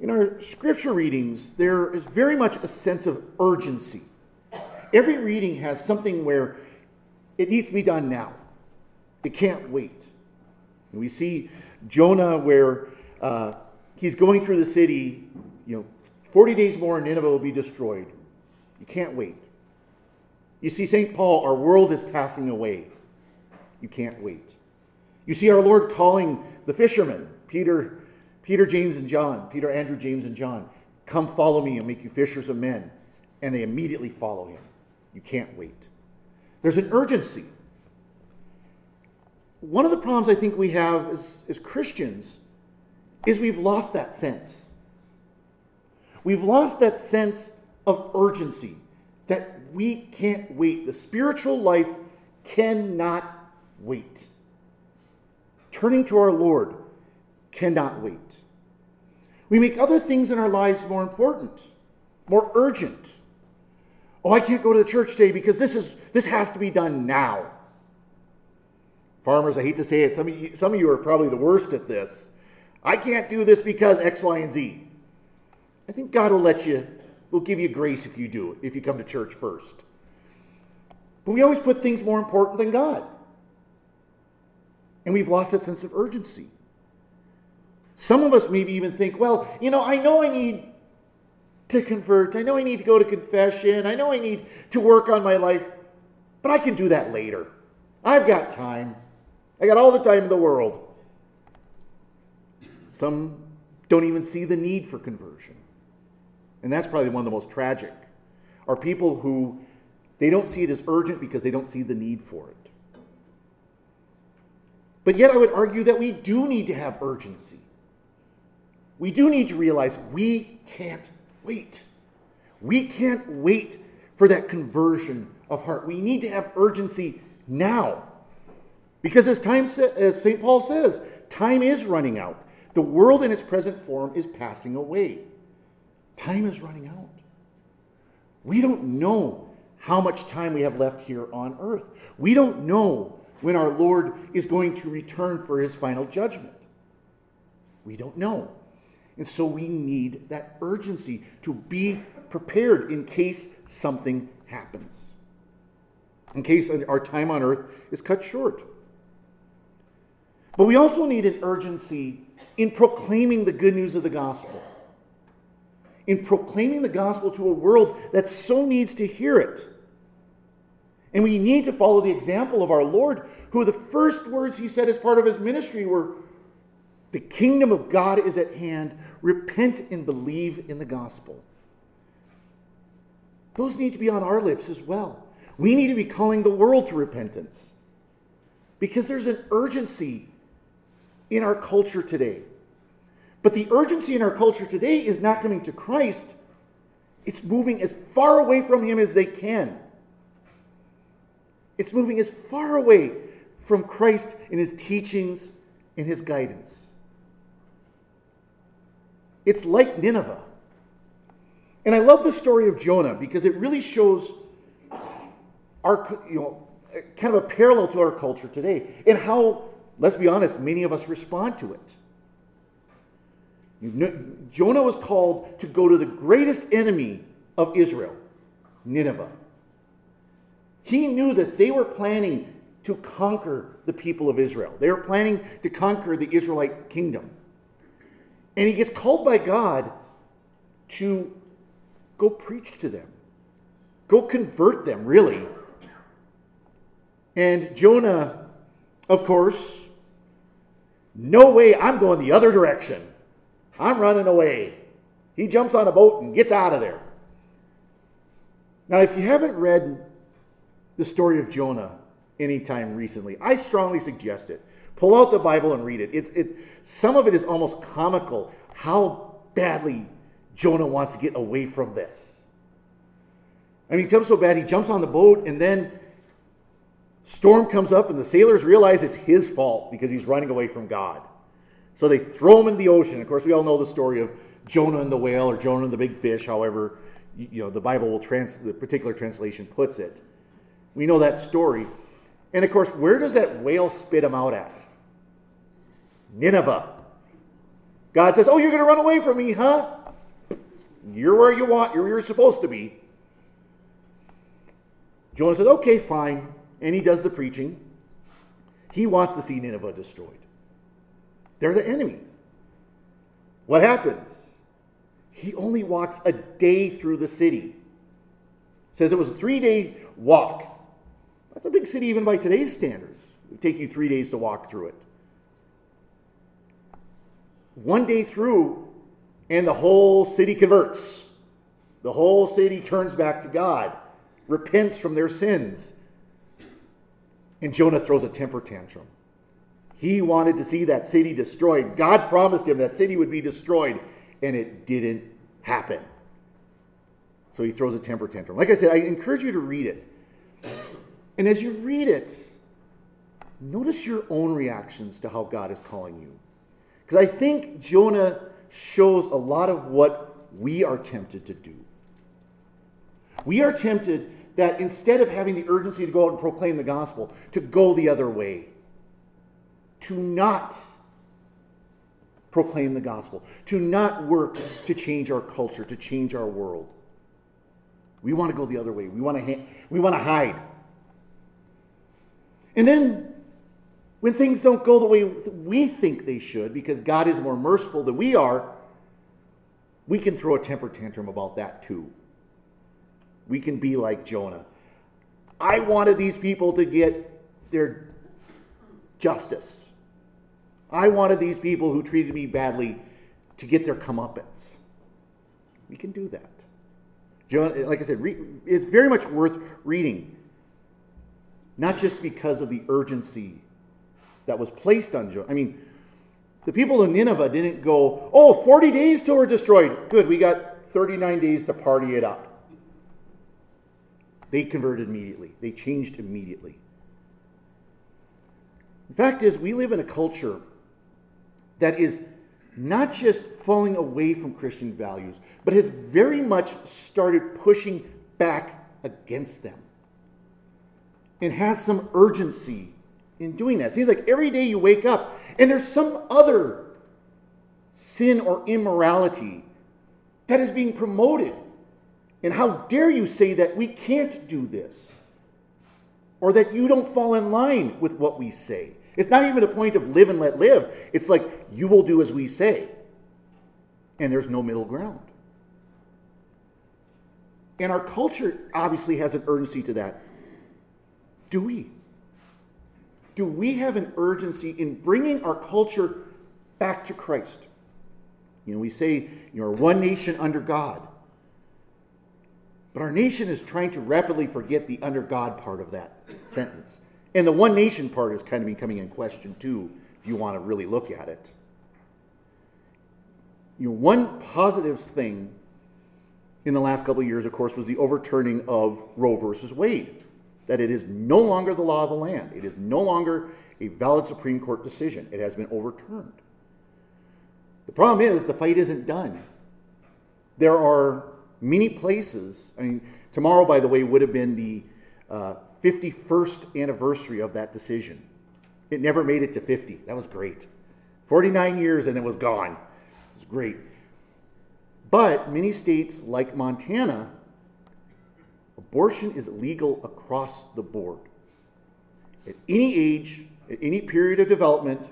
In our scripture readings, there is very much a sense of urgency. Every reading has something where it needs to be done now. It can't wait. And we see Jonah where uh, he's going through the city, you know, 40 days more and Nineveh will be destroyed. You can't wait. You see, St. Paul, our world is passing away. You can't wait. You see our Lord calling the fishermen, Peter, Peter, James, and John, Peter, Andrew, James, and John, come follow me and make you fishers of men. And they immediately follow him. You can't wait. There's an urgency. One of the problems I think we have as, as Christians is we've lost that sense. We've lost that sense of urgency that we can't wait. The spiritual life cannot wait. Turning to our Lord cannot wait. We make other things in our lives more important, more urgent. Oh, I can't go to the church today because this is this has to be done now. Farmers, I hate to say it, some of you, some of you are probably the worst at this. I can't do this because X, Y, and Z. I think God will let you, will give you grace if you do it, if you come to church first. But we always put things more important than God. And we've lost that sense of urgency. Some of us maybe even think, well, you know, I know I need to convert. I know I need to go to confession. I know I need to work on my life, but I can do that later. I've got time. I got all the time in the world. Some don't even see the need for conversion. And that's probably one of the most tragic. Are people who they don't see it as urgent because they don't see the need for it. But yet, I would argue that we do need to have urgency. We do need to realize we can't wait. We can't wait for that conversion of heart. We need to have urgency now. Because as time as St. Paul says, time is running out. The world in its present form is passing away. Time is running out. We don't know how much time we have left here on earth. We don't know when our Lord is going to return for his final judgment. We don't know. And so we need that urgency to be prepared in case something happens, in case our time on earth is cut short. But we also need an urgency in proclaiming the good news of the gospel, in proclaiming the gospel to a world that so needs to hear it. And we need to follow the example of our Lord, who the first words he said as part of his ministry were, The kingdom of God is at hand. Repent and believe in the gospel. Those need to be on our lips as well. We need to be calling the world to repentance because there's an urgency in our culture today. But the urgency in our culture today is not coming to Christ, it's moving as far away from Him as they can. It's moving as far away from Christ in His teachings and His guidance. It's like Nineveh. And I love the story of Jonah because it really shows our, you know, kind of a parallel to our culture today and how let's be honest, many of us respond to it. Jonah was called to go to the greatest enemy of Israel, Nineveh. He knew that they were planning to conquer the people of Israel. They were planning to conquer the Israelite kingdom. And he gets called by God to go preach to them, go convert them, really. And Jonah, of course, no way, I'm going the other direction. I'm running away. He jumps on a boat and gets out of there. Now, if you haven't read the story of Jonah anytime recently, I strongly suggest it. Pull out the Bible and read it. It's, it some of it is almost comical how badly Jonah wants to get away from this. I mean, it comes so bad, he jumps on the boat and then Storm comes up, and the sailors realize it's his fault because he's running away from God. So they throw him into the ocean. Of course, we all know the story of Jonah and the whale or Jonah and the big fish, however, you know, the Bible will trans the particular translation puts it. We know that story. And of course, where does that whale spit him out at? Nineveh. God says, Oh, you're going to run away from me, huh? You're where you want, you're where you're supposed to be. Jonah said, Okay, fine. And he does the preaching. He wants to see Nineveh destroyed. They're the enemy. What happens? He only walks a day through the city. Says it was a three day walk. That's a big city even by today's standards. It would take you three days to walk through it. One day through, and the whole city converts. The whole city turns back to God, repents from their sins. And Jonah throws a temper tantrum. He wanted to see that city destroyed. God promised him that city would be destroyed, and it didn't happen. So he throws a temper tantrum. Like I said, I encourage you to read it. And as you read it, notice your own reactions to how God is calling you. Because I think Jonah shows a lot of what we are tempted to do. We are tempted that instead of having the urgency to go out and proclaim the gospel, to go the other way, to not proclaim the gospel, to not work to change our culture, to change our world. We want to go the other way. We want to, ha- we want to hide. And then, when things don't go the way we think they should, because God is more merciful than we are, we can throw a temper tantrum about that too. We can be like Jonah. I wanted these people to get their justice. I wanted these people who treated me badly to get their comeuppance. We can do that. Jonah, like I said, it's very much worth reading. Not just because of the urgency that was placed on Jonah. I mean, the people of Nineveh didn't go, oh, 40 days till we're destroyed. Good, we got 39 days to party it up. They converted immediately, they changed immediately. The fact is, we live in a culture that is not just falling away from Christian values, but has very much started pushing back against them and has some urgency in doing that. It seems like every day you wake up and there's some other sin or immorality that is being promoted. And how dare you say that we can't do this? Or that you don't fall in line with what we say? It's not even a point of live and let live. It's like you will do as we say. And there's no middle ground. And our culture obviously has an urgency to that. Do we? Do we have an urgency in bringing our culture back to Christ? You know, we say you're one nation under God. But our nation is trying to rapidly forget the under God part of that sentence. And the one nation part is kind of becoming in question too, if you want to really look at it. You know, one positive thing in the last couple of years, of course, was the overturning of Roe versus Wade. That it is no longer the law of the land. It is no longer a valid Supreme Court decision. It has been overturned. The problem is the fight isn't done. There are many places. I mean, tomorrow, by the way, would have been the uh, 51st anniversary of that decision. It never made it to 50. That was great. 49 years and it was gone. It was great. But many states, like Montana, abortion is legal across the board. At any age, at any period of development,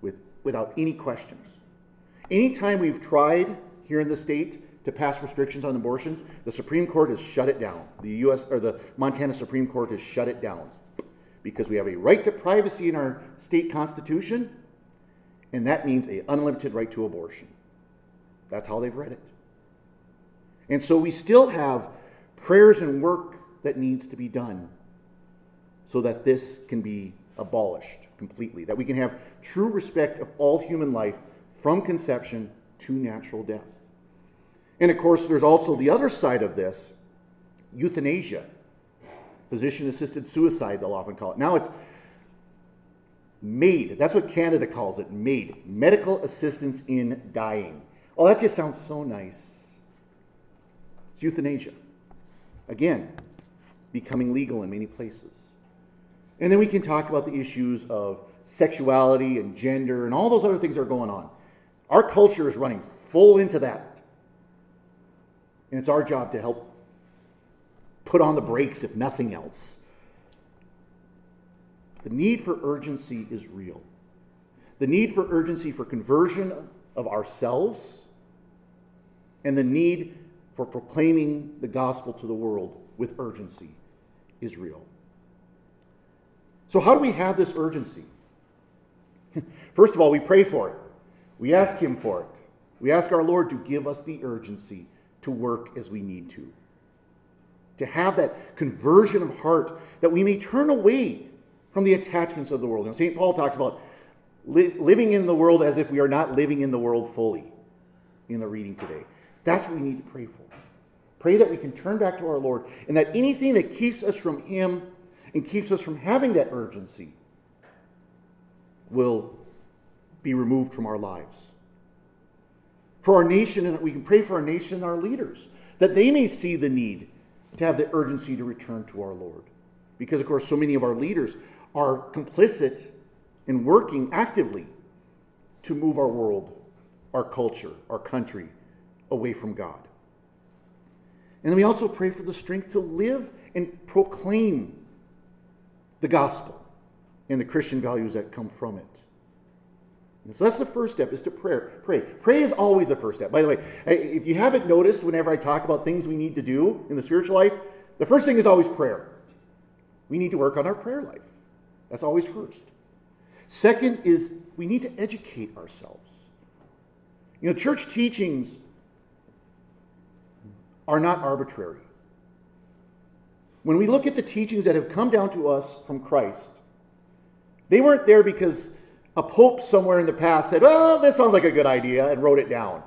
with, without any questions. Anytime we've tried here in the state to pass restrictions on abortion, the Supreme Court has shut it down. The U.S. or the Montana Supreme Court has shut it down because we have a right to privacy in our state constitution, and that means a unlimited right to abortion. That's how they've read it. And so we still have prayers and work that needs to be done so that this can be abolished completely, that we can have true respect of all human life from conception to natural death. And of course, there's also the other side of this euthanasia, physician assisted suicide, they'll often call it. Now it's MAID. That's what Canada calls it MAID, medical assistance in dying. Oh, that just sounds so nice. It's euthanasia. Again, becoming legal in many places. And then we can talk about the issues of sexuality and gender and all those other things that are going on. Our culture is running full into that. And it's our job to help put on the brakes, if nothing else. The need for urgency is real. The need for urgency for conversion of ourselves and the need for proclaiming the gospel to the world with urgency is real. So, how do we have this urgency? First of all, we pray for it. We ask Him for it. We ask our Lord to give us the urgency to work as we need to. To have that conversion of heart that we may turn away from the attachments of the world. You know, St. Paul talks about li- living in the world as if we are not living in the world fully in the reading today. That's what we need to pray for. Pray that we can turn back to our Lord and that anything that keeps us from Him and keeps us from having that urgency will be removed from our lives. For our nation, and we can pray for our nation and our leaders, that they may see the need to have the urgency to return to our Lord. Because, of course, so many of our leaders are complicit in working actively to move our world, our culture, our country away from God. And then we also pray for the strength to live and proclaim the gospel and the Christian values that come from it. And so that's the first step is to prayer. Pray. Pray is always the first step. By the way, if you haven't noticed whenever I talk about things we need to do in the spiritual life, the first thing is always prayer. We need to work on our prayer life. That's always first. Second is we need to educate ourselves. You know, church teachings are not arbitrary. When we look at the teachings that have come down to us from Christ, they weren't there because a pope somewhere in the past said, Well, this sounds like a good idea, and wrote it down.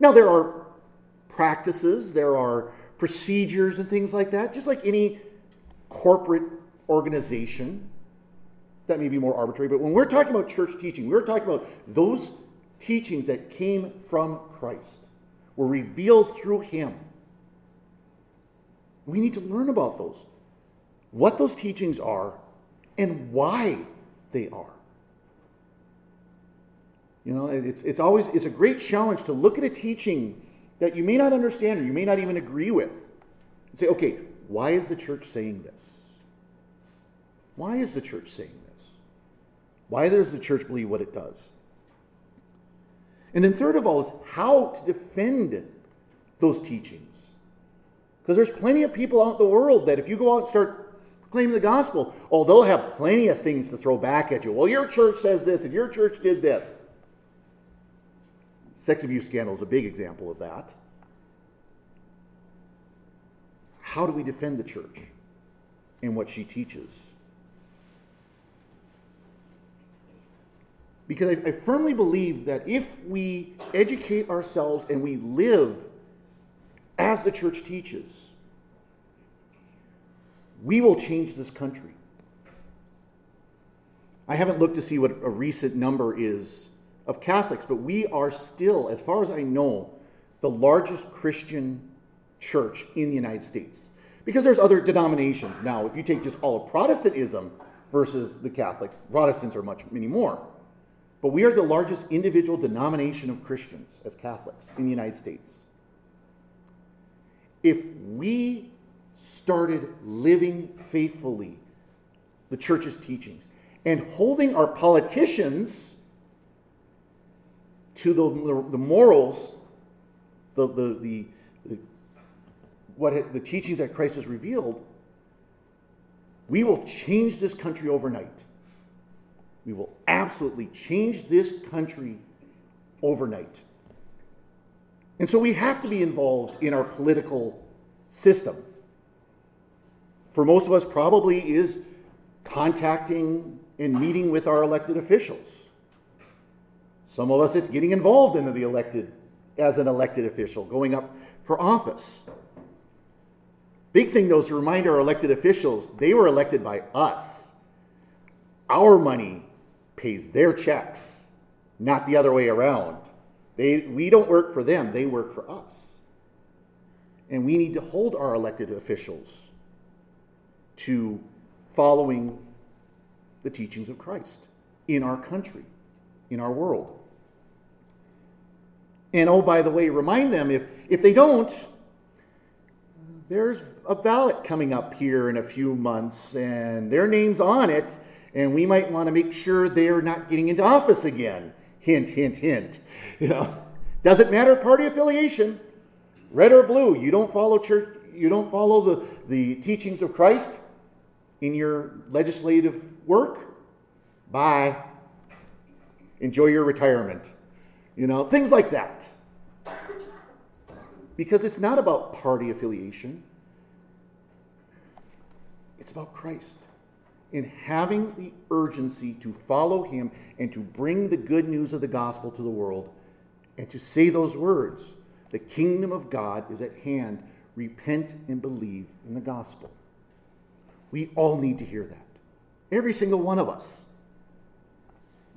Now, there are practices, there are procedures, and things like that, just like any corporate organization that may be more arbitrary. But when we're talking about church teaching, we're talking about those teachings that came from Christ, were revealed through Him. We need to learn about those, what those teachings are, and why they are. You know, it's, it's always it's a great challenge to look at a teaching that you may not understand or you may not even agree with and say, okay, why is the church saying this? Why is the church saying this? Why does the church believe what it does? And then, third of all, is how to defend those teachings. Because there's plenty of people out in the world that if you go out and start proclaiming the gospel, oh, they'll have plenty of things to throw back at you. Well, your church says this, and your church did this. Sex abuse scandal is a big example of that. How do we defend the church and what she teaches? Because I, I, firmly believe that if we educate ourselves and we live as the church teaches, we will change this country. I haven't looked to see what a recent number is of Catholics, but we are still, as far as I know, the largest Christian church in the United States. Because there's other denominations. Now, if you take just all of Protestantism versus the Catholics, Protestants are much many more. But we are the largest individual denomination of Christians as Catholics in the United States. If we started living faithfully the church's teachings and holding our politicians to the, the, morals, the, the, the, the what the teachings that Christ has revealed, we will change this country overnight. We will absolutely change this country overnight. And so we have to be involved in our political system. For most of us, probably is contacting and meeting with our elected officials. Some of us, it's getting involved into the elected as an elected official, going up for office. Big thing, though, is to remind our elected officials they were elected by us. Our money pays their checks, not the other way around. They, we don't work for them, they work for us. And we need to hold our elected officials to following the teachings of Christ in our country, in our world. And oh, by the way, remind them if, if they don't, there's a ballot coming up here in a few months, and their name's on it, and we might want to make sure they're not getting into office again. Hint, hint, hint. You know, doesn't matter party affiliation, red or blue. You don't follow church. You don't follow the, the teachings of Christ in your legislative work. Bye. Enjoy your retirement. You know, things like that. Because it's not about party affiliation, it's about Christ. In having the urgency to follow him and to bring the good news of the gospel to the world and to say those words the kingdom of God is at hand. Repent and believe in the gospel. We all need to hear that. Every single one of us,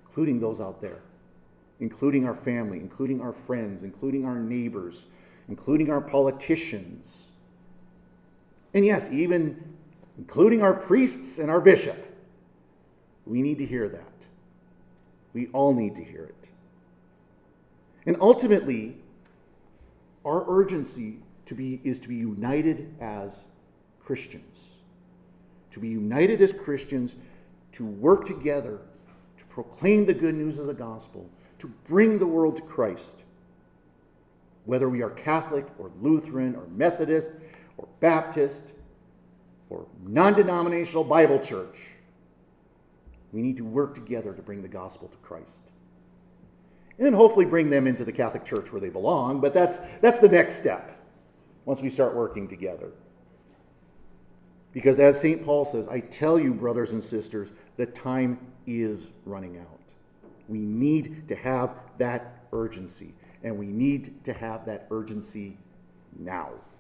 including those out there including our family, including our friends, including our neighbors, including our politicians. And yes, even including our priests and our bishop. We need to hear that. We all need to hear it. And ultimately, our urgency to be, is to be united as Christians. To be united as Christians, to work together to proclaim the good news of the gospel, to bring the world to Christ. Whether we are Catholic or Lutheran or Methodist or Baptist or non denominational Bible church, we need to work together to bring the gospel to Christ. And then hopefully bring them into the Catholic Church where they belong, but that's, that's the next step once we start working together. Because as St. Paul says, I tell you, brothers and sisters, the time is running out. We need to have that urgency, and we need to have that urgency now.